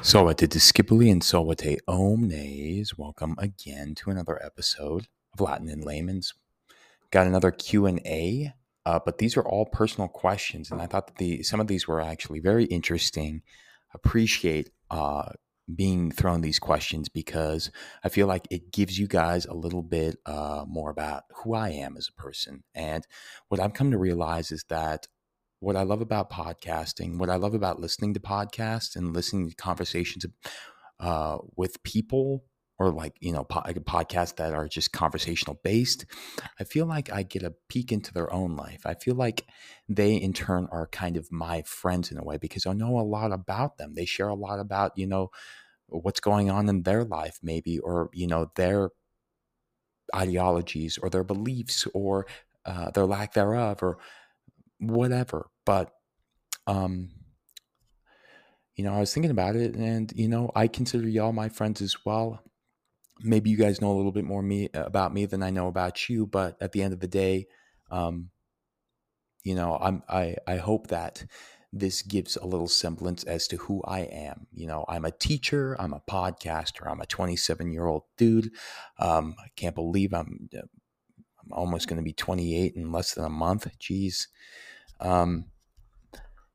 Salvete Discipuli and Salvete Omnes. Welcome again to another episode of Latin in Layman's. Got another Q and A, uh, but these are all personal questions, and I thought that the some of these were actually very interesting. Appreciate uh, being thrown these questions because I feel like it gives you guys a little bit uh, more about who I am as a person. And what I've come to realize is that what I love about podcasting, what I love about listening to podcasts and listening to conversations uh, with people or like, you know, po- podcasts that are just conversational based, I feel like I get a peek into their own life. I feel like they, in turn, are kind of my friends in a way because I know a lot about them. They share a lot about, you know, what's going on in their life, maybe, or, you know, their ideologies or their beliefs or uh, their lack thereof or whatever. But um, you know, I was thinking about it, and you know, I consider y'all my friends as well. Maybe you guys know a little bit more me about me than I know about you, but at the end of the day, um, you know, I'm I I hope that this gives a little semblance as to who I am. You know, I'm a teacher, I'm a podcaster, I'm a 27 year old dude. Um, I can't believe I'm Almost going to be 28 in less than a month. Jeez. Um,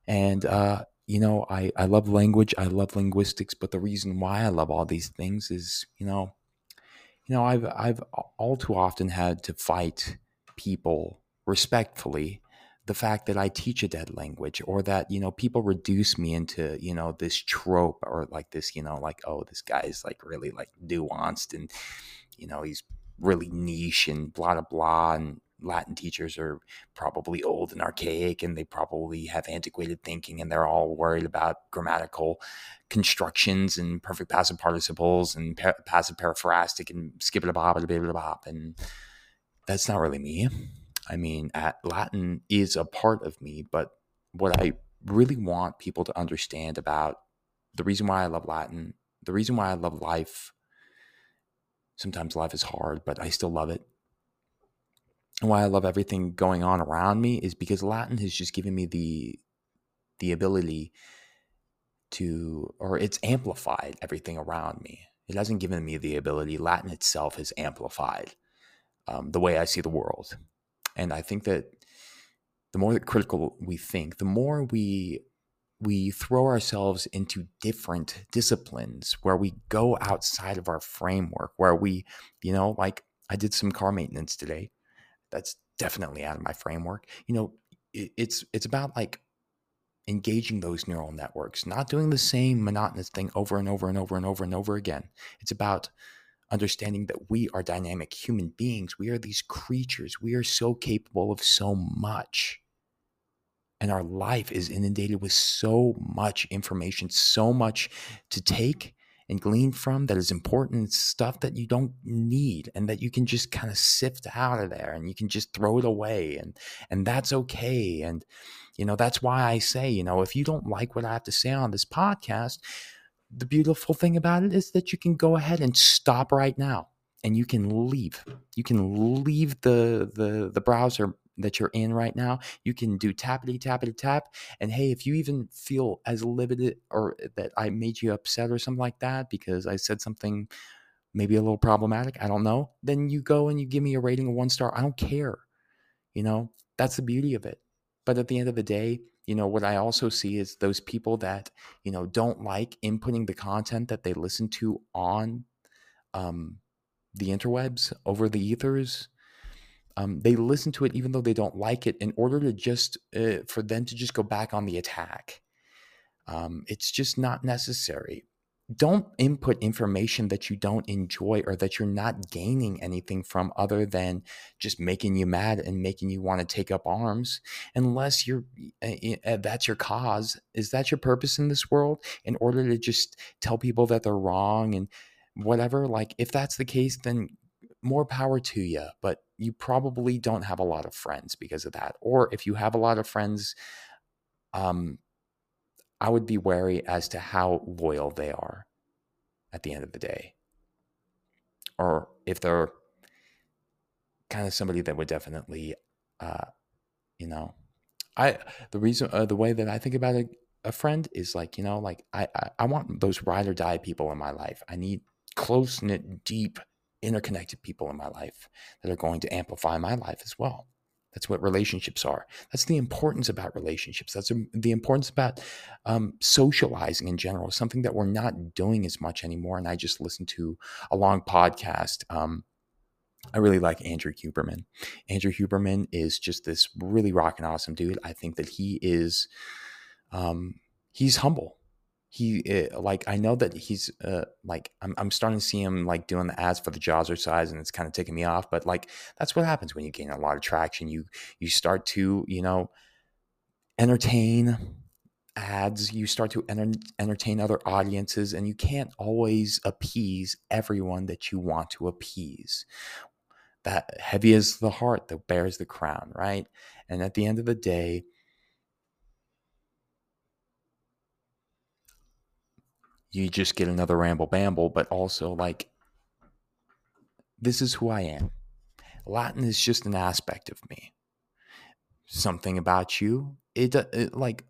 and, uh, you know, I, I love language. I love linguistics, but the reason why I love all these things is, you know, you know, I've, I've all too often had to fight people respectfully the fact that I teach a dead language or that, you know, people reduce me into, you know, this trope or like this, you know, like, oh, this guy is like really like nuanced and, you know, he's really niche and blah, blah, blah. And Latin teachers are probably old and archaic and they probably have antiquated thinking and they're all worried about grammatical constructions and perfect passive participles and pa- passive periphrastic and skip it a bop bop and that's not really me. I mean, Latin is a part of me, but what I really want people to understand about the reason why I love Latin, the reason why I love life. Sometimes life is hard, but I still love it and why I love everything going on around me is because Latin has just given me the the ability to or it's amplified everything around me. It hasn't given me the ability. Latin itself has amplified um, the way I see the world, and I think that the more critical we think, the more we we throw ourselves into different disciplines where we go outside of our framework, where we, you know, like I did some car maintenance today that's definitely out of my framework. You know, it, it's it's about like engaging those neural networks, not doing the same monotonous thing over and over and over and over and over again. It's about understanding that we are dynamic human beings. We are these creatures. We are so capable of so much. And our life is inundated with so much information, so much to take and glean from that is important stuff that you don't need and that you can just kind of sift out of there and you can just throw it away and and that's okay. And you know that's why I say you know if you don't like what I have to say on this podcast the beautiful thing about it is that you can go ahead and stop right now and you can leave. You can leave the the the browser that you're in right now, you can do tappity tappity tap. And hey, if you even feel as livid or that I made you upset or something like that because I said something maybe a little problematic, I don't know, then you go and you give me a rating of one star. I don't care. You know, that's the beauty of it. But at the end of the day, you know, what I also see is those people that, you know, don't like inputting the content that they listen to on um, the interwebs over the ethers um, they listen to it even though they don't like it in order to just uh, for them to just go back on the attack. Um, it's just not necessary. Don't input information that you don't enjoy or that you're not gaining anything from other than just making you mad and making you want to take up arms. Unless you're uh, that's your cause is that your purpose in this world? In order to just tell people that they're wrong and whatever like if that's the case then more power to you but you probably don't have a lot of friends because of that. Or if you have a lot of friends, um, I would be wary as to how loyal they are at the end of the day. Or if they're kind of somebody that would definitely, uh, you know, I the reason uh, the way that I think about it a friend is like, you know, like I, I, I want those ride or die people in my life. I need close knit, deep, interconnected people in my life that are going to amplify my life as well. That's what relationships are. That's the importance about relationships. That's the importance about um, socializing in general, something that we're not doing as much anymore. And I just listened to a long podcast. Um, I really like Andrew Huberman. Andrew Huberman is just this really rocking awesome dude. I think that he is, um, he's humble he uh, like I know that he's uh, like I'm I'm starting to see him like doing the ads for the Jazzercise and it's kind of taking me off. But like that's what happens when you gain a lot of traction. You you start to you know entertain ads. You start to enter, entertain other audiences, and you can't always appease everyone that you want to appease. That heavy is the heart that bears the crown, right? And at the end of the day, you just get another ramble bamble, but also like this is who I am. Latin is just an aspect of me. Something about you, it, it like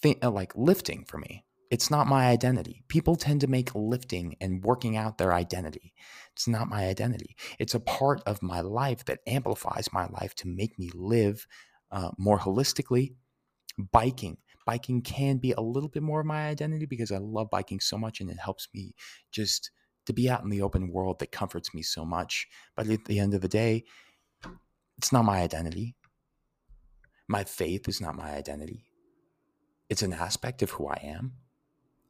think, uh, like lifting for me. It's not my identity. People tend to make lifting and working out their identity. It's not my identity. It's a part of my life that amplifies my life to make me live uh, more holistically. Biking, biking can be a little bit more of my identity because I love biking so much and it helps me just to be out in the open world that comforts me so much. But at the end of the day, it's not my identity. My faith is not my identity. It's an aspect of who I am.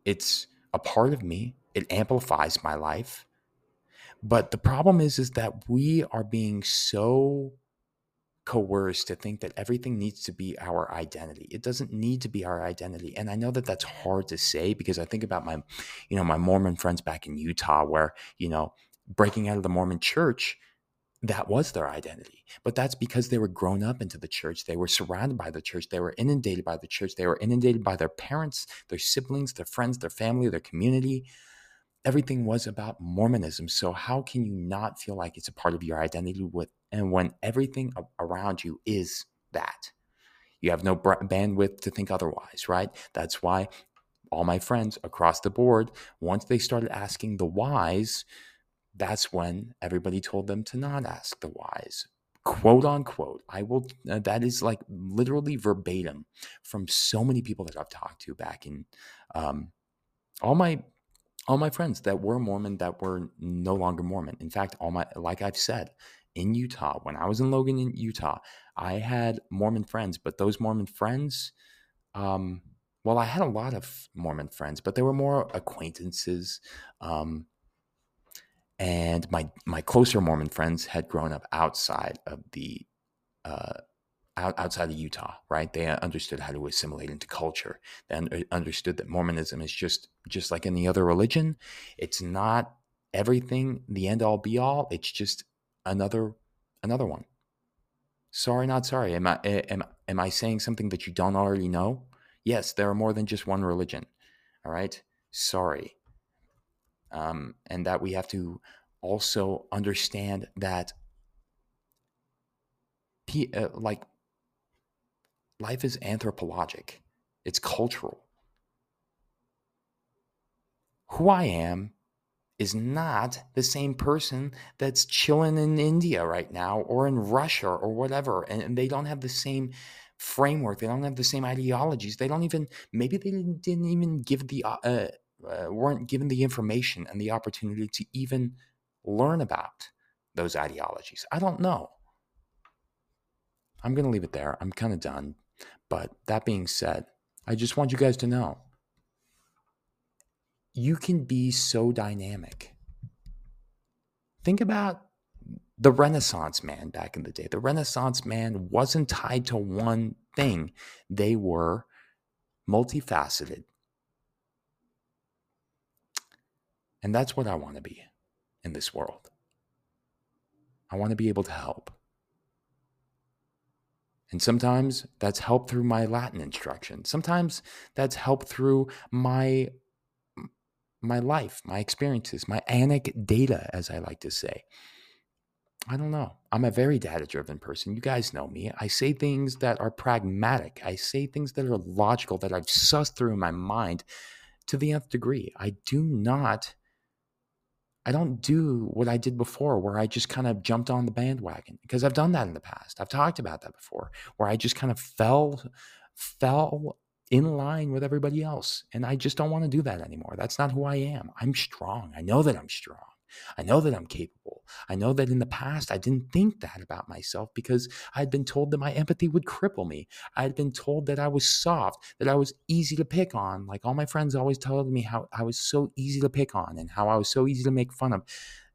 It's a part of me. It amplifies my life. But the problem is is that we are being so coerced to think that everything needs to be our identity. It doesn't need to be our identity. And I know that that's hard to say because I think about my, you know, my Mormon friends back in Utah where, you know, breaking out of the Mormon church, that was their identity. But that's because they were grown up into the church. They were surrounded by the church. They were inundated by the church. They were inundated by their parents, their siblings, their friends, their family, their community everything was about Mormonism. So how can you not feel like it's a part of your identity with and when everything around you is that? You have no bandwidth to think otherwise, right? That's why all my friends across the board, once they started asking the whys, that's when everybody told them to not ask the whys. Quote unquote. I will, uh, that is like literally verbatim from so many people that I've talked to back in um, all my all my friends that were Mormon that were no longer Mormon. In fact, all my like I've said, in Utah, when I was in Logan in Utah, I had Mormon friends, but those Mormon friends, um, well, I had a lot of Mormon friends, but they were more acquaintances. Um, and my my closer Mormon friends had grown up outside of the uh, out, outside of Utah, right? They understood how to assimilate into culture. They understood that Mormonism is just just like any other religion. It's not everything, the end all be all. It's just another another one. Sorry, not sorry. Am I am am I saying something that you don't already know? Yes, there are more than just one religion. All right. Sorry. Um, and that we have to also understand that uh, like life is anthropologic, it's cultural. Who I am is not the same person that's chilling in India right now or in Russia or whatever. And, they don't have the same framework. They don't have the same ideologies. They don't even, maybe they didn't, didn't even give the, uh, uh, weren't given the information and the opportunity to even learn about those ideologies. I don't know. I'm going to leave it there. I'm kind of done. But that being said, I just want you guys to know you can be so dynamic. Think about the Renaissance man back in the day. The Renaissance man wasn't tied to one thing, they were multifaceted. And that's what I want to be in this world. I want to be able to help. And sometimes that's help through my Latin instruction. Sometimes that's help through my my life, my experiences, my data, as I like to say. I don't know. I'm a very data driven person. You guys know me. I say things that are pragmatic. I say things that are logical that I've sussed through in my mind to the nth degree. I do not I don't do what I did before where I just kind of jumped on the bandwagon because I've done that in the past. I've talked about that before where I just kind of fell fell in line with everybody else and I just don't want to do that anymore. That's not who I am. I'm strong. I know that I'm strong. I know that I'm capable. I know that in the past I didn't think that about myself because I had been told that my empathy would cripple me. I had been told that I was soft, that I was easy to pick on. Like all my friends always told me how I was so easy to pick on and how I was so easy to make fun of.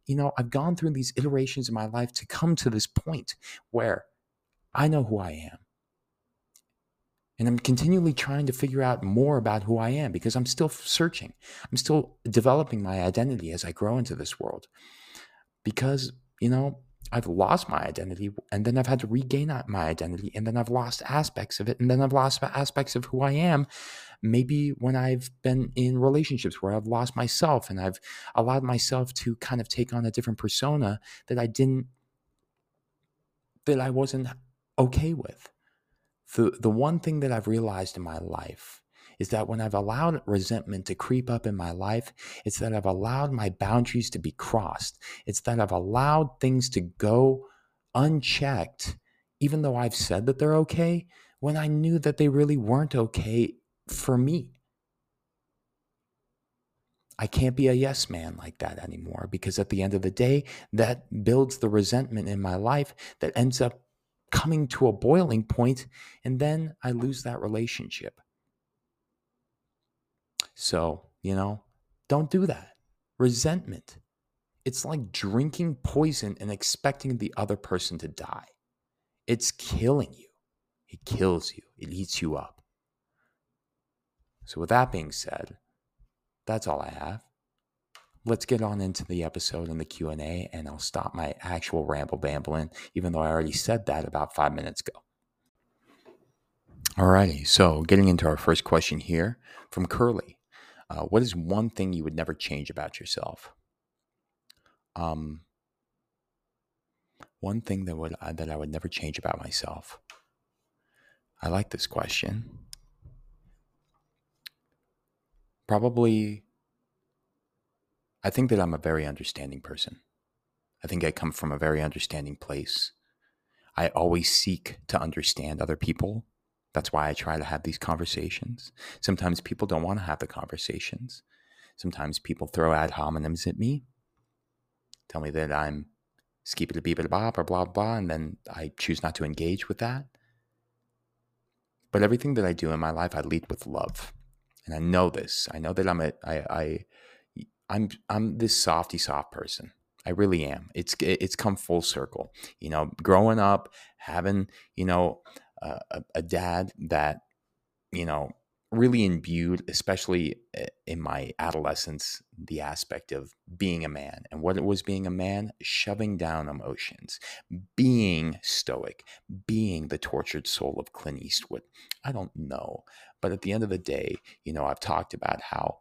You know, I've gone through these iterations in my life to come to this point where I know who I am. And I'm continually trying to figure out more about who I am because I'm still searching. I'm still developing my identity as I grow into this world. Because, you know, I've lost my identity and then I've had to regain my identity and then I've lost aspects of it and then I've lost aspects of who I am. Maybe when I've been in relationships where I've lost myself and I've allowed myself to kind of take on a different persona that I didn't, that I wasn't okay with the, the one thing that I've realized in my life is that when I've allowed resentment to creep up in my life, it's that I've allowed my boundaries to be crossed. It's that I've allowed things to go unchecked, even though I've said that they're okay, when I knew that they really weren't okay for me. I can't be a yes man like that anymore because at the end of the day, that builds the resentment in my life that ends up coming to a boiling point, and then I lose that relationship. So, you know, don't do that. Resentment. It's like drinking poison and expecting the other person to die. It's killing you. It kills you. It eats you up. So, with that being said, that's all I have let's get on into the episode and the q&a and i'll stop my actual ramble bambling even though i already said that about five minutes ago. Alrighty so getting into our first question here from curly. Uh, what is one thing you would never change about yourself? Um, one thing that would uh, that i would never change about myself. I like this question. Probably I think that I'm a very understanding person. I think I come from a very understanding place. I always seek to understand other people. That's why I try to have these conversations. Sometimes people don't want to have the conversations. Sometimes people throw ad hominems at me, tell me that I'm skip it beep bop or blah blah, and then I choose not to engage with that. But everything that I do in my life, I lead with love, and I know this. I know that I'm a I, I I'm I'm this softy soft person. I really am. It's it's come full circle. You know, growing up, having you know uh, a, a dad that you know really imbued, especially eh, in my adolescence, the aspect of being a man and what it was being a man, shoving down emotions, being stoic, being the tortured soul of Clint Eastwood. I don't know. But at the end of the day, you know, I've talked about how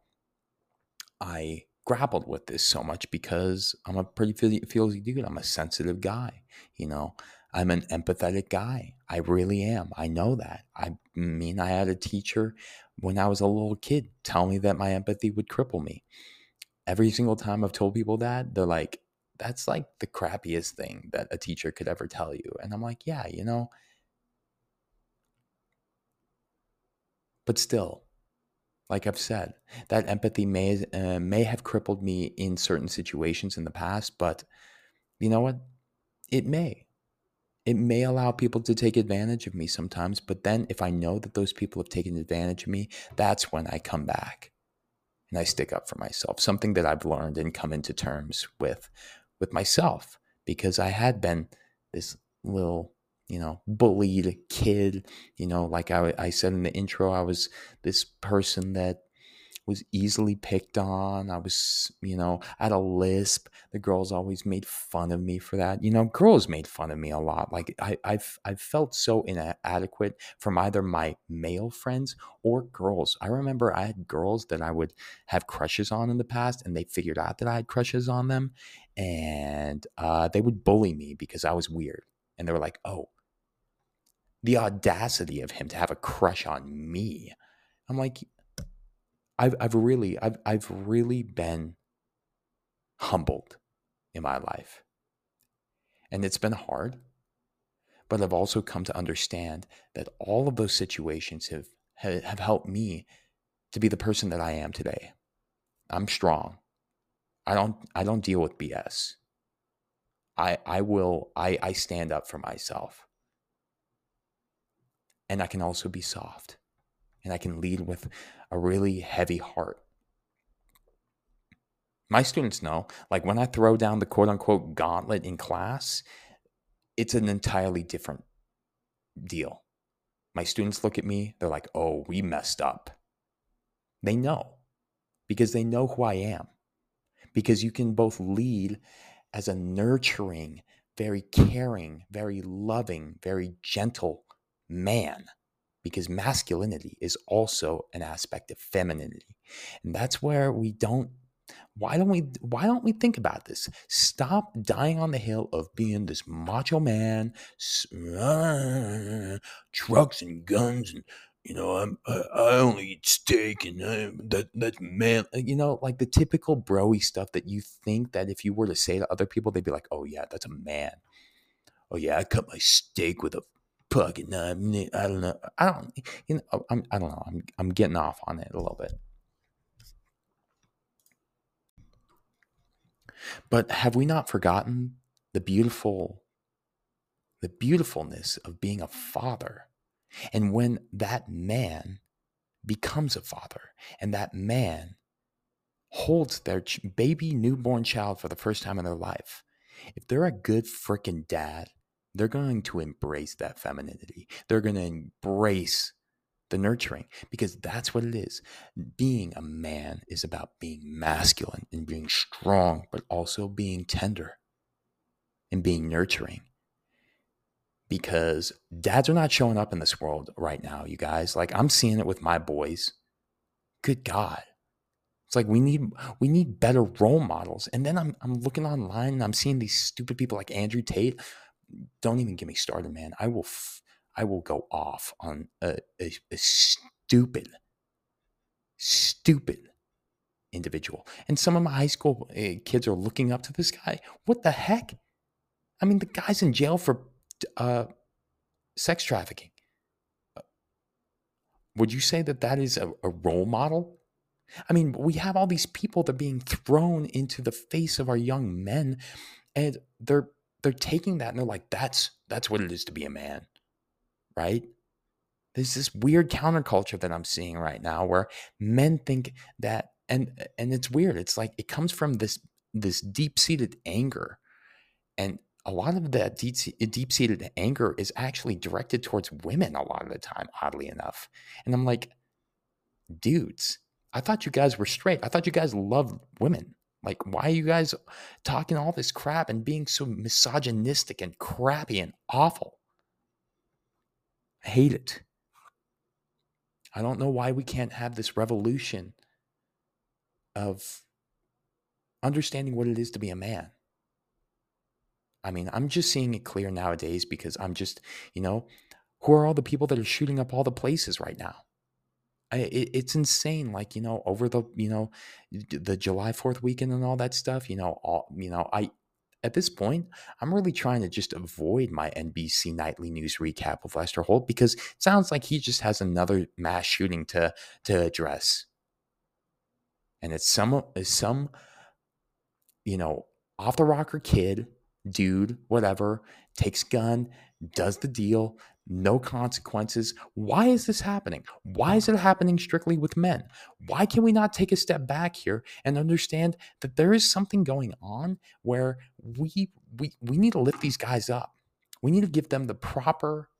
I grappled with this so much because I'm a pretty feelsy dude. I'm a sensitive guy, you know. I'm an empathetic guy. I really am. I know that. I mean, I had a teacher when I was a little kid tell me that my empathy would cripple me. Every single time I've told people that, they're like, that's like the crappiest thing that a teacher could ever tell you. And I'm like, yeah, you know. But still, like I've said, that empathy may uh, may have crippled me in certain situations in the past, but you know what? It may. It may allow people to take advantage of me sometimes, but then if I know that those people have taken advantage of me, that's when I come back and I stick up for myself. Something that I've learned and come into terms with with myself because I had been this little you know, bullied kid. You know, like I, I said in the intro, I was this person that was easily picked on. I was, you know, I had a lisp. The girls always made fun of me for that. You know, girls made fun of me a lot. Like I, I've, I've felt so inadequate from either my male friends or girls. I remember I had girls that I would have crushes on in the past, and they figured out that I had crushes on them, and uh, they would bully me because I was weird. And they were like, "Oh, the audacity of him to have a crush on me." I'm like, I've I've really I've I've really been humbled in my life. And it's been hard, but I've also come to understand that all of those situations have have helped me to be the person that I am today. I'm strong. I don't I don't deal with BS. I I will I I stand up for myself. And I can also be soft. And I can lead with a really heavy heart. My students know, like when I throw down the quote unquote gauntlet in class, it's an entirely different deal. My students look at me, they're like, oh, we messed up. They know because they know who I am. Because you can both lead as a nurturing, very caring, very loving, very gentle man because masculinity is also an aspect of femininity. And that's where we don't why don't we why don't we think about this stop dying on the hill of being this macho man uh, trucks and guns and you know i'm i, only eat steak and uh, that that's man you know like the typical broy stuff that you think that if you were to say to other people they'd be like oh yeah that's a man oh yeah i cut my steak with a fucking I don't know. I don't you know I'm I don't know. I'm I'm getting off on it a little bit. But have we not forgotten the beautiful the beautifulness of being a father? And when that man becomes a father and that man holds their baby newborn child for the first time in their life, if they're a good freaking dad, they're going to embrace that femininity. They're going to embrace the nurturing because that's what it is. Being a man is about being masculine and being strong, but also being tender and being nurturing. Because dads are not showing up in this world right now, you guys. Like I'm seeing it with my boys. Good God. It's like we need we need better role models. And then I'm I'm looking online and I'm seeing these stupid people like Andrew Tate don't even get me started, man. I will, f- I will go off on a, a, a stupid, stupid individual. And some of my high school uh, kids are looking up to this guy. What the heck? I mean, the guy's in jail for uh, sex trafficking. Would you say that that is a, a role model? I mean, we have all these people that are being thrown into the face of our young men, and they're they're taking that and they're like, that's that's what it is to be a man, right? There's this weird counterculture that I'm seeing right now where men think that, and and it's weird. It's like it comes from this this deep seated anger, and a lot of that deep seated anger is actually directed towards women a lot of the time, oddly enough. And I'm like, dudes, I thought you guys were straight. I thought you guys loved women. Like, why are you guys talking all this crap and being so misogynistic and crappy and awful? I hate it. I don't know why we can't have this revolution of understanding what it is to be a man. I mean, I'm just seeing it clear nowadays because I'm just, you know, who are all the people that are shooting up all the places right now? I, it, it's insane. Like you know, over the you know, the July Fourth weekend and all that stuff. You know, all you know, I at this point, I'm really trying to just avoid my NBC nightly news recap of Lester Holt because it sounds like he just has another mass shooting to to address, and it's some it's some you know off the rocker kid dude whatever takes gun does the deal no consequences. Why is this happening? Why is it happening strictly with men? Why can we not take a step back here and understand that there is something going on where we we we need to lift these guys up. We need to give them the proper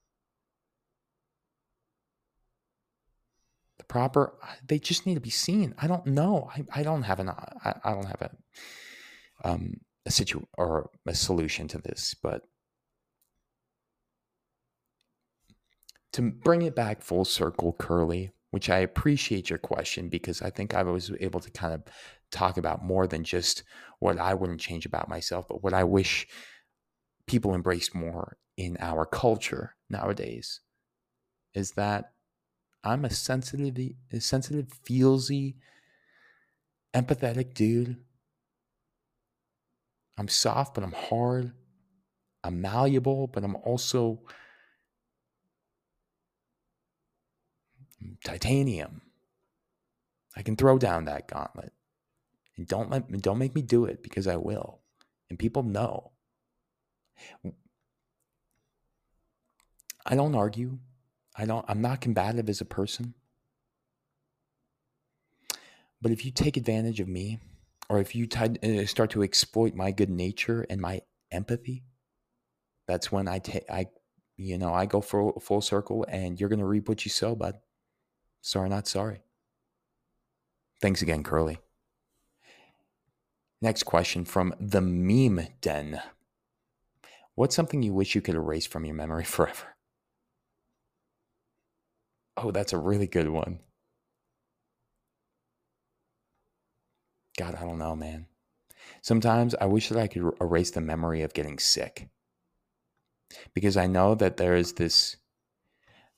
the proper they just need to be seen i don't know i, I don't have an I, I don't have a um a situ or a solution to this but to bring it back full circle curly which i appreciate your question because i think i was able to kind of talk about more than just what i wouldn't change about myself but what i wish people embraced more in our culture nowadays is that I'm a sensitive, a sensitive, feelsy, empathetic dude. I'm soft, but I'm hard. I'm malleable, but I'm also titanium. I can throw down that gauntlet. And don't let don't make me do it because I will. And people know. I don't argue. I don't I'm not combative as a person. But if you take advantage of me or if you t- uh, start to exploit my good nature and my empathy, that's when I take I you know, I go full full circle and you're going to reap what you sow, bud. Sorry not sorry. Thanks again, Curly. Next question from the meme den. What's something you wish you could erase from your memory forever? Oh, that's a really good one. God, I don't know, man. Sometimes I wish that I could erase the memory of getting sick. Because I know that there is this,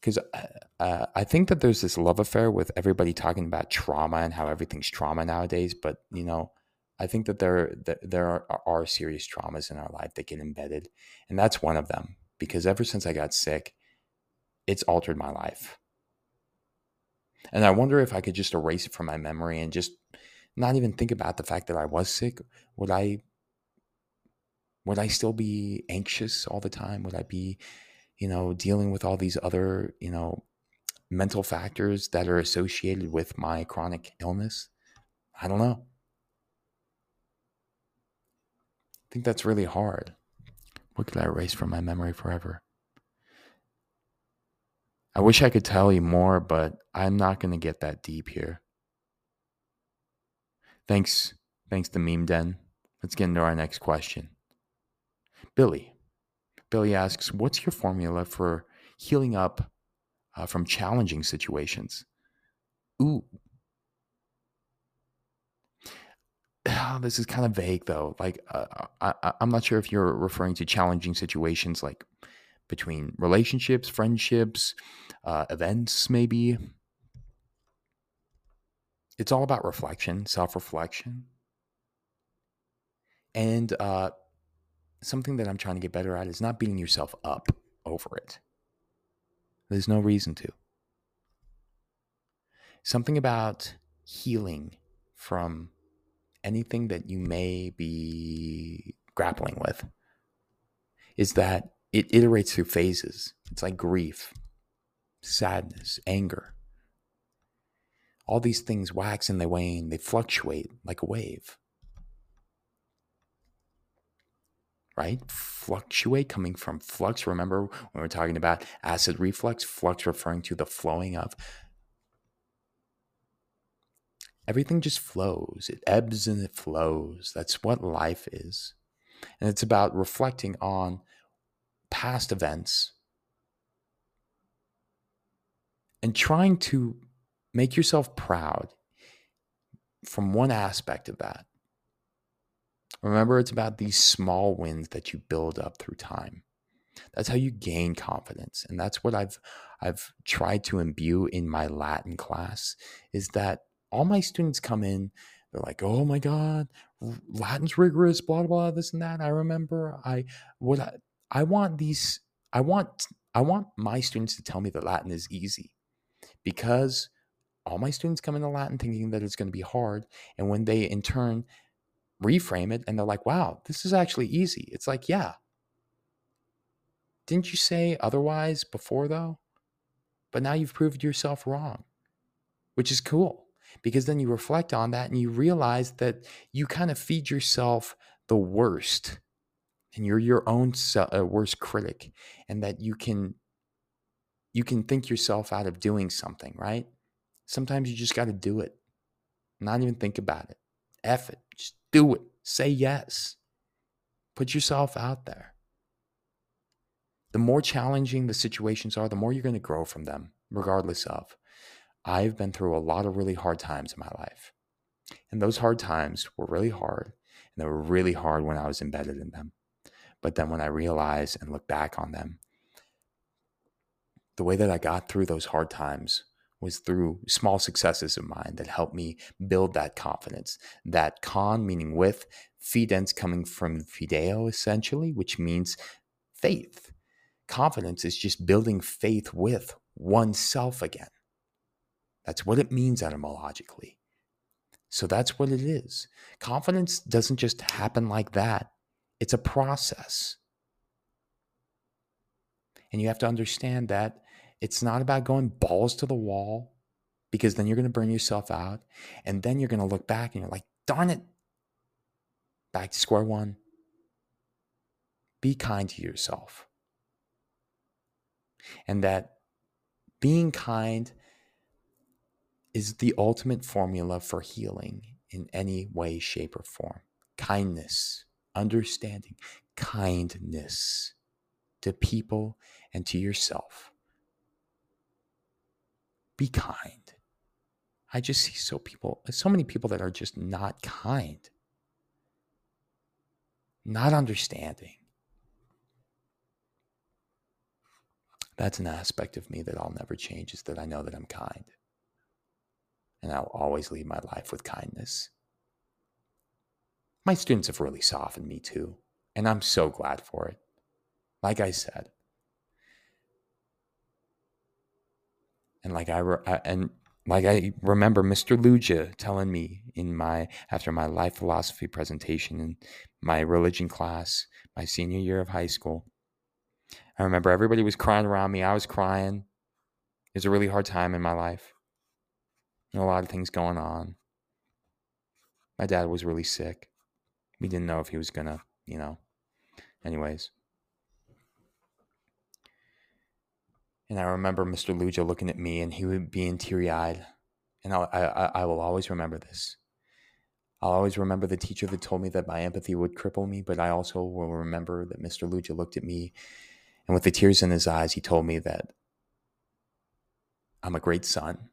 because uh, uh, I think that there's this love affair with everybody talking about trauma and how everything's trauma nowadays. But, you know, I think that there, that there are, are serious traumas in our life that get embedded. And that's one of them. Because ever since I got sick, it's altered my life. And I wonder if I could just erase it from my memory and just not even think about the fact that I was sick. Would I would I still be anxious all the time? Would I be, you know, dealing with all these other, you know, mental factors that are associated with my chronic illness? I don't know. I think that's really hard. What could I erase from my memory forever? I wish I could tell you more, but I'm not going to get that deep here. Thanks. Thanks to Meme Den. Let's get into our next question. Billy. Billy asks, What's your formula for healing up uh, from challenging situations? Ooh. this is kind of vague, though. Like, uh, I, I'm not sure if you're referring to challenging situations like between relationships, friendships, uh, events, maybe. It's all about reflection, self reflection. And uh, something that I'm trying to get better at is not beating yourself up over it. There's no reason to. Something about healing from anything that you may be grappling with is that it iterates through phases. It's like grief, sadness, anger. All these things wax and they wane, they fluctuate like a wave. Right? Fluctuate coming from flux. Remember when we are talking about acid reflux, flux referring to the flowing of everything just flows. It ebbs and it flows. That's what life is. And it's about reflecting on past events and trying to make yourself proud from one aspect of that. Remember, it's about these small wins that you build up through time. That's how you gain confidence. And that's what I've I've tried to imbue in my Latin class is that all my students come in, they're like, oh my God, Latin's rigorous, blah, blah, this and that. I remember I what I I want these I want I want my students to tell me that Latin is easy because all my students come into Latin thinking that it's going to be hard and when they in turn reframe it and they're like, "Wow, this is actually easy." It's like, "Yeah. Didn't you say otherwise before though?" But now you've proved yourself wrong, which is cool because then you reflect on that and you realize that you kind of feed yourself the worst and you're your own uh, worst critic and that you can you can think yourself out of doing something right Sometimes you just got to do it. Not even think about it. F it. Do it. Say yes. Put yourself out there. The more challenging the situations are, the more you're going to grow from them, regardless of. I've been through a lot of really hard times in my life. And those hard times were really hard. And they were really hard when I was embedded in them. But then when I realized and look back on them, the way that I got through those hard times was through small successes of mine that helped me build that confidence. That con meaning with, fidens coming from fideo essentially, which means faith. Confidence is just building faith with oneself again. That's what it means etymologically. So that's what it is. Confidence doesn't just happen like that, it's a process. And you have to understand that it's not about going balls to the wall because then you're going to burn yourself out. And then you're going to look back and you're like, darn it, back to square one. Be kind to yourself. And that being kind is the ultimate formula for healing in any way, shape, or form. Kindness, understanding, kindness to people and to yourself. Be kind. I just see so people, so many people that are just not kind, not understanding. That's an aspect of me that I'll never change is that I know that I'm kind and I'll always lead my life with kindness. My students have really softened me too, and I'm so glad for it. Like I said, and like I re- and like I remember Mr. Luja telling me in my after my life philosophy presentation in my religion class, my senior year of high school. I remember everybody was crying around me. I was crying. It was a really hard time in my life a lot of things going on. My dad was really sick. We didn't know if he was gonna, you know. Anyways. And I remember Mr. Luja looking at me and he would being teary eyed. And I, I, I will always remember this. I'll always remember the teacher that told me that my empathy would cripple me, but I also will remember that Mr. Luja looked at me and with the tears in his eyes, he told me that I'm a great son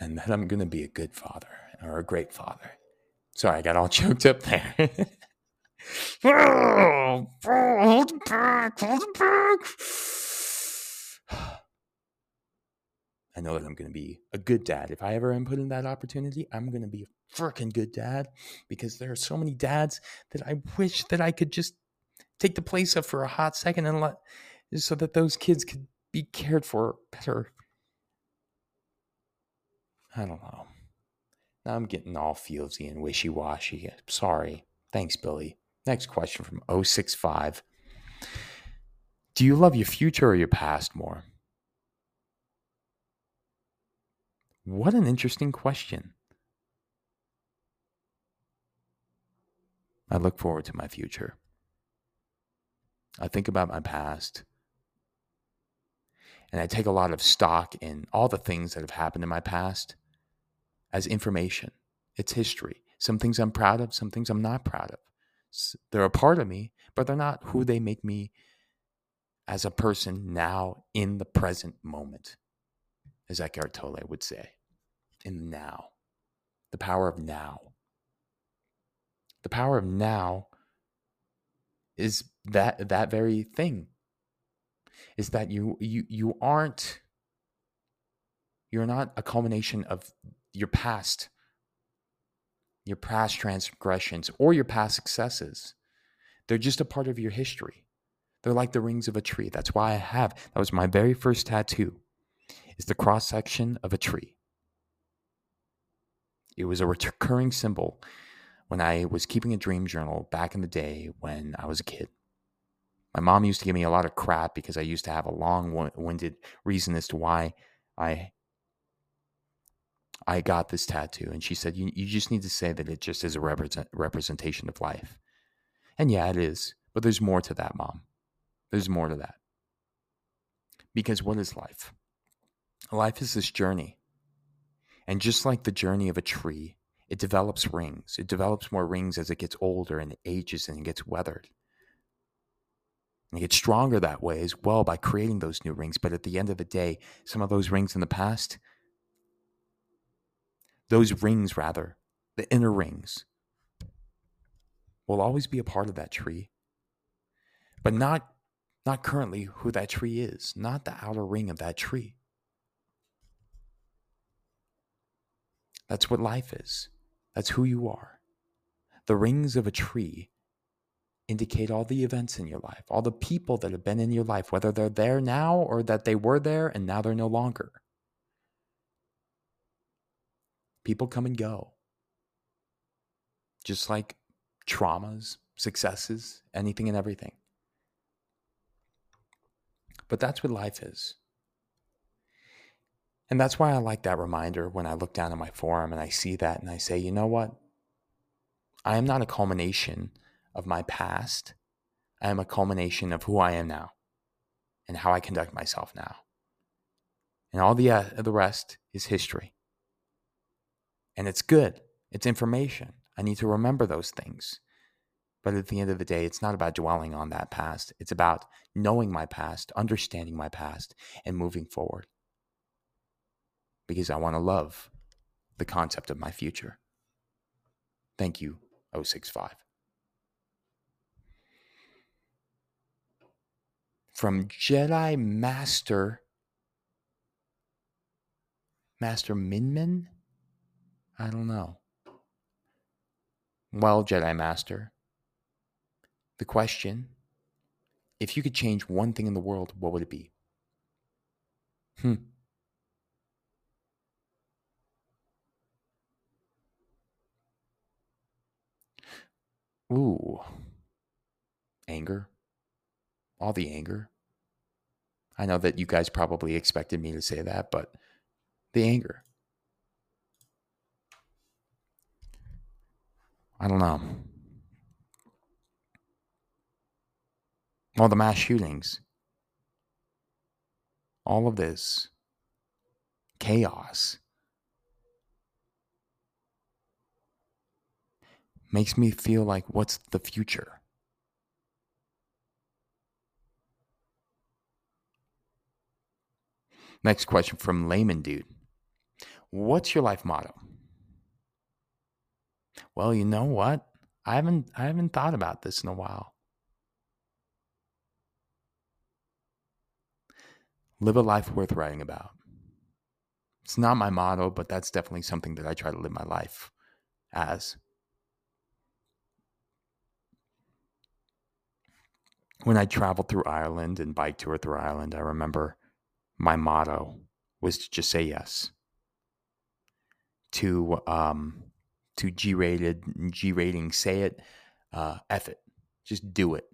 and that I'm going to be a good father or a great father. Sorry, I got all choked up there. oh, hold back, hold back. I know that I'm going to be a good dad. If I ever am put in that opportunity, I'm going to be a freaking good dad because there are so many dads that I wish that I could just take the place of for a hot second and let so that those kids could be cared for better. I don't know. Now I'm getting all feelsy and wishy washy. Sorry. Thanks, Billy. Next question from 065. Do you love your future or your past more? What an interesting question. I look forward to my future. I think about my past. And I take a lot of stock in all the things that have happened in my past as information. It's history. Some things I'm proud of, some things I'm not proud of. They're a part of me, but they're not who they make me as a person now in the present moment, as Eckhart Tolle would say, in now. The power of now. The power of now is that that very thing. Is that you you you aren't you're not a culmination of your past, your past transgressions, or your past successes. They're just a part of your history. They're like the rings of a tree. That's why I have. That was my very first tattoo. Is the cross section of a tree. It was a recurring symbol when I was keeping a dream journal back in the day when I was a kid. My mom used to give me a lot of crap because I used to have a long winded reason as to why I I got this tattoo. And she said, you, you just need to say that it just is a represent, representation of life. And yeah, it is. But there's more to that, mom. There's more to that. Because what is life? Life is this journey. And just like the journey of a tree, it develops rings. It develops more rings as it gets older and it ages and it gets weathered. And it gets stronger that way as well by creating those new rings. But at the end of the day, some of those rings in the past, those rings rather, the inner rings, will always be a part of that tree. But not not currently who that tree is, not the outer ring of that tree. That's what life is. That's who you are. The rings of a tree indicate all the events in your life, all the people that have been in your life, whether they're there now or that they were there and now they're no longer. People come and go. Just like traumas, successes, anything and everything. But that's what life is. And that's why I like that reminder when I look down at my forum and I see that and I say, you know what? I am not a culmination of my past. I am a culmination of who I am now and how I conduct myself now. And all the, uh, the rest is history. And it's good, it's information. I need to remember those things. But at the end of the day, it's not about dwelling on that past. It's about knowing my past, understanding my past, and moving forward because I want to love the concept of my future. Thank you, 065. From Jedi Master Master Minmin? I don't know. Well, Jedi Master, the question if you could change one thing in the world, what would it be? Hmm. Ooh. Anger. All the anger. I know that you guys probably expected me to say that, but the anger. I don't know. All the mass shootings. All of this chaos. makes me feel like what's the future? Next question from Layman Dude. What's your life motto? Well, you know what? I haven't I haven't thought about this in a while. Live a life worth writing about. It's not my motto, but that's definitely something that I try to live my life as. when I traveled through Ireland and bike tour through Ireland, I remember my motto was to just say yes to um to G rated G rating. Say it, uh, F it, just do it.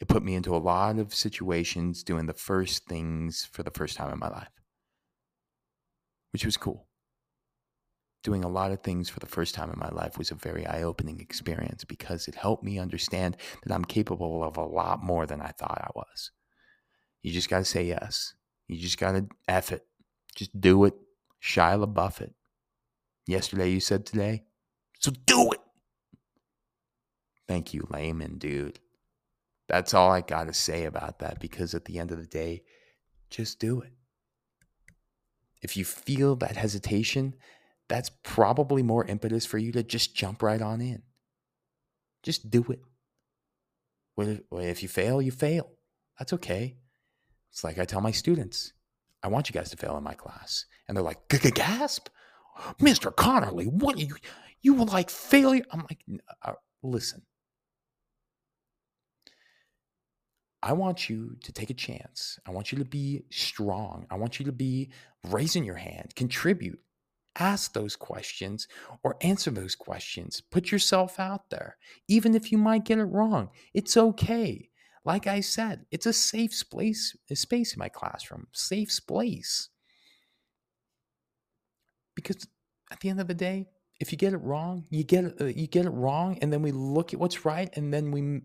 It put me into a lot of situations doing the first things for the first time in my life, which was cool doing a lot of things for the first time in my life was a very eye opening experience because it helped me understand that I'm capable of a lot more than I thought I was. You just got to say yes. You just got to F it. Just do it. Shia LaBeouf it. Yesterday you said today. So do it. Thank you, layman, dude. That's all I got to say about that because at the end of the day, just do it. If you feel that hesitation, that's probably more impetus for you to just jump right on in. Just do it. If you fail, you fail. That's okay. It's like I tell my students, I want you guys to fail in my class. And they're like, gasp, Mr. Connerly, what you, you will like failure. I'm like, uh, listen, I want you to take a chance. I want you to be strong. I want you to be raising your hand, contribute ask those questions or answer those questions. Put yourself out there. Even if you might get it wrong, it's okay. Like I said, it's a safe space, a space in my classroom, safe space. Because at the end of the day, if you get it wrong, you get it, uh, you get it wrong, and then we look at what's right, and then we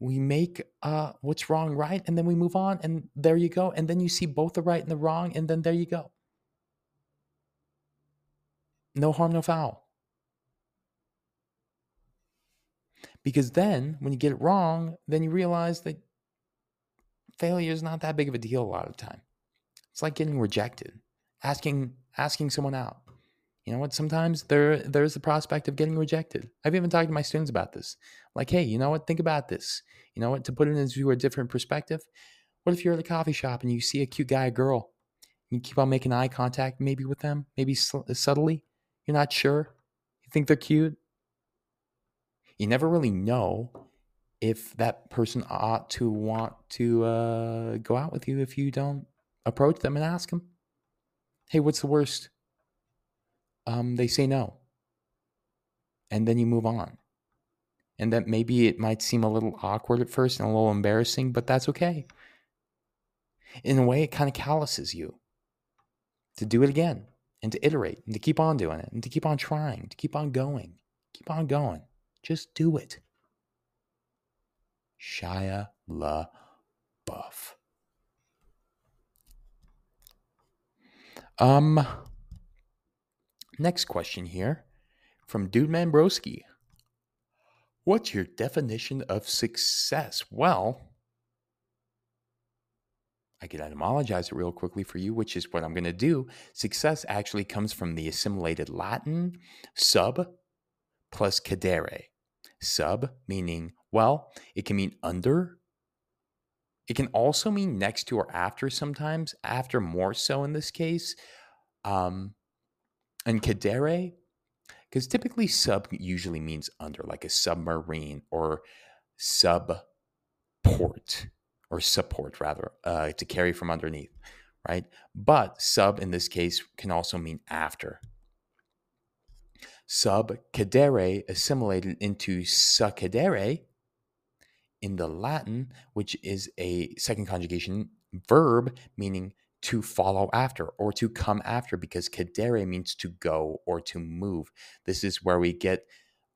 we make uh, what's wrong right, and then we move on, and there you go. And then you see both the right and the wrong, and then there you go. No harm, no foul. Because then, when you get it wrong, then you realize that failure is not that big of a deal a lot of the time. It's like getting rejected, asking asking someone out. You know what? Sometimes there there's the prospect of getting rejected. I've even talked to my students about this. Like, hey, you know what? Think about this. You know what? To put it into a different perspective, what if you're at a coffee shop and you see a cute guy or girl? You keep on making eye contact, maybe with them, maybe subtly. You're not sure. You think they're cute. You never really know if that person ought to want to uh, go out with you if you don't approach them and ask them, hey, what's the worst? Um, they say no. And then you move on. And that maybe it might seem a little awkward at first and a little embarrassing, but that's okay. In a way, it kind of calluses you to do it again and to iterate and to keep on doing it and to keep on trying, to keep on going, keep on going. Just do it. Shia La LaBeouf. Um, next question here from Dude Manbroski. What's your definition of success? Well, I could etymologize it real quickly for you, which is what I'm going to do. Success actually comes from the assimilated Latin sub plus cadere. Sub meaning, well, it can mean under. It can also mean next to or after sometimes, after more so in this case. Um, and cadere, because typically sub usually means under, like a submarine or sub port or support rather, uh, to carry from underneath, right? But sub in this case can also mean after. Sub cadere assimilated into succedere in the Latin, which is a second conjugation verb meaning to follow after or to come after because cadere means to go or to move. This is where we get,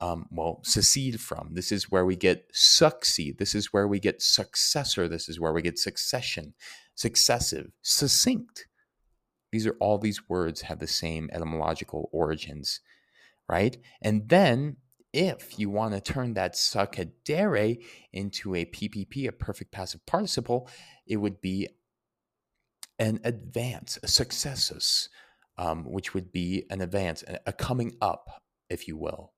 um, well, secede from. This is where we get succeed. This is where we get successor. This is where we get succession, successive, succinct. These are all these words have the same etymological origins right? And then if you want to turn that succedere into a PPP, a perfect passive participle, it would be an advance, a successus, um, which would be an advance, a coming up, if you will.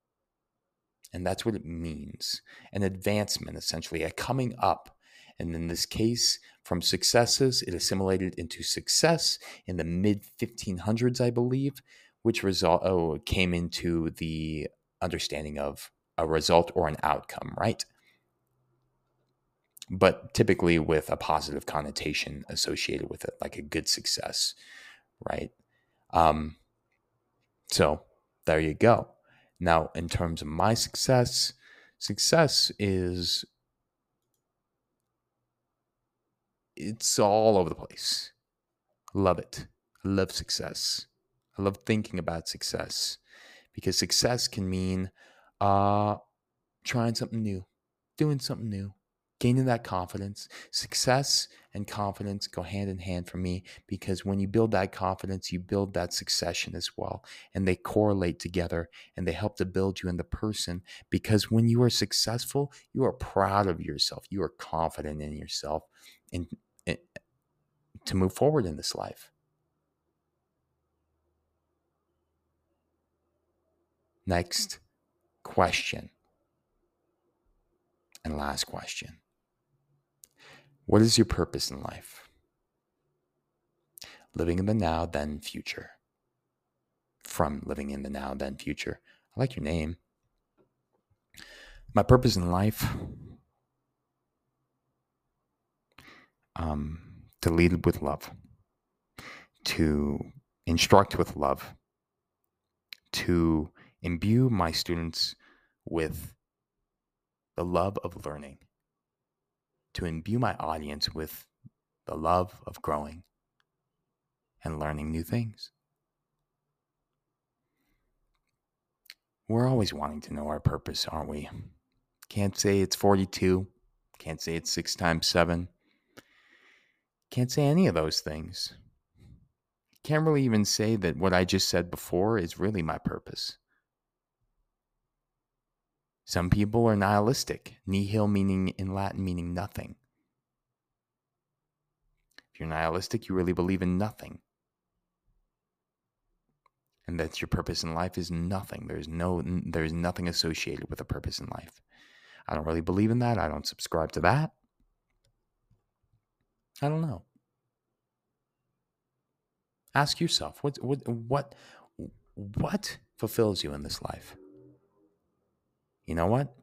And that's what it means an advancement, essentially, a coming up. And in this case, from successus, it assimilated into success in the mid 1500s, I believe, which result oh, came into the understanding of a result or an outcome, right? But typically with a positive connotation associated with it, like a good success, right? Um, so there you go. Now, in terms of my success, success is it's all over the place. Love it. I love success. I love thinking about success because success can mean uh, trying something new, doing something new, gaining that confidence. Success and confidence go hand in hand for me because when you build that confidence, you build that succession as well. And they correlate together and they help to build you in the person because when you are successful, you are proud of yourself, you are confident in yourself and, and to move forward in this life. Next question. And last question What is your purpose in life? Living in the now, then future. From living in the now, then future. I like your name. My purpose in life um, to lead with love, to instruct with love, to imbue my students with the love of learning, to imbue my audience with the love of growing and learning new things. We're always wanting to know our purpose, aren't we? Can't say it's 42, Can't say it's six times seven. Can't say any of those things. Can't really even say that what I just said before is really my purpose. Some people are nihilistic, nihil meaning in Latin meaning nothing. If you're nihilistic, you really believe in nothing. And that your purpose in life is nothing. There's no there's nothing associated with a purpose in life. I don't really believe in that. I don't subscribe to that. I don't know. Ask yourself what what what what fulfills you in this life? You know what?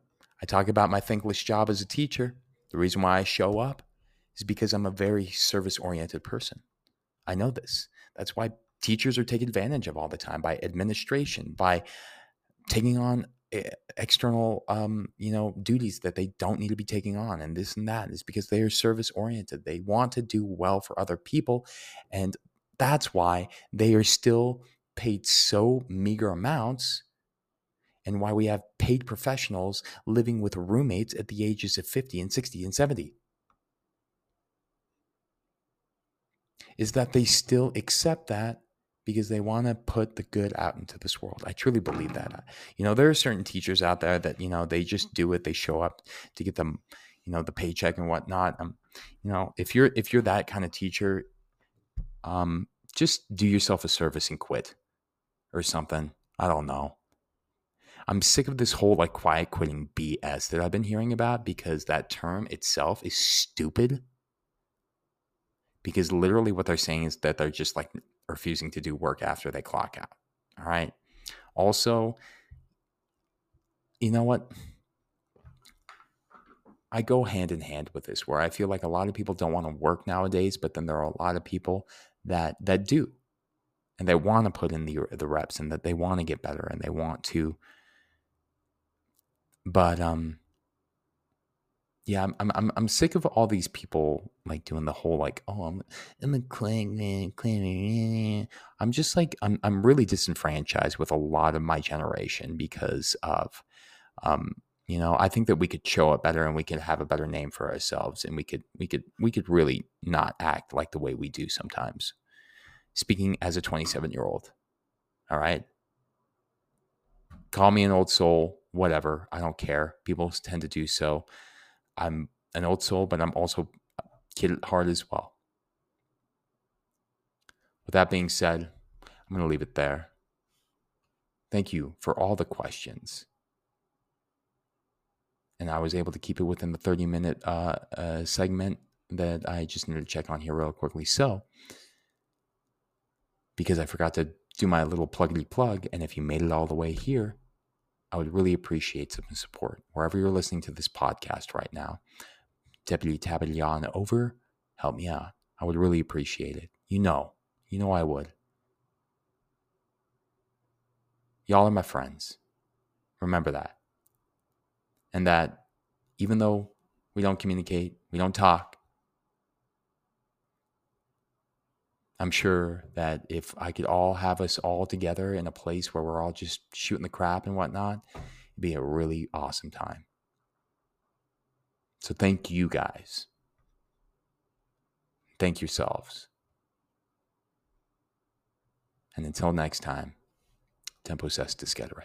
I talk about my thankless job as a teacher. The reason why I show up is because I'm a very service oriented person. I know this. That's why teachers are taken advantage of all the time by administration, by taking on eh, external um, you know duties that they don't need to be taking on and this and that is because they are service oriented they want to do well for other people and that's why they are still paid so meager amounts and why we have paid professionals living with roommates at the ages of 50 and 60 and 70 is that they still accept that because they want to put the good out into this world. I truly believe that. You know, there are certain teachers out there that, you know, they just do it. They show up to get them, you know, the paycheck and whatnot. Um, you know, if you're if you're that kind of teacher, um, just do yourself a service and quit or something. I don't know. I'm sick of this whole like quiet quitting BS that I've been hearing about because that term itself is stupid. Because literally what they're saying is that they're just like refusing to do work after they clock out. All right. Also, you know what? I go hand in hand with this where I feel like a lot of people don't want to work nowadays, but then there are a lot of people that that do. And they want to put in the the reps and that they want to get better and they want to but um yeah, I'm I'm I'm sick of all these people like doing the whole like, oh, I'm I'm a clan clan. I'm just like I'm I'm really disenfranchised with a lot of my generation because of, um, you know, I think that we could show up better and we could have a better name for ourselves and we could we could we could really not act like the way we do sometimes. Speaking as a 27 year old, all right. Call me an old soul, whatever. I don't care. People tend to do so I'm an old soul, but I'm also kid at heart as well. With that being said, I'm going to leave it there. Thank you for all the questions. And I was able to keep it within the 30 minute uh, uh, segment that I just needed to check on here real quickly. So, because I forgot to do my little pluggity plug, and if you made it all the way here, I would really appreciate some support wherever you're listening to this podcast right now. Deputy Tabellion over, help me out. I would really appreciate it. You know, you know I would. Y'all are my friends. Remember that. And that even though we don't communicate, we don't talk, I'm sure that if I could all have us all together in a place where we're all just shooting the crap and whatnot, it'd be a really awesome time. So thank you guys. Thank yourselves. And until next time, Tempus est discedere.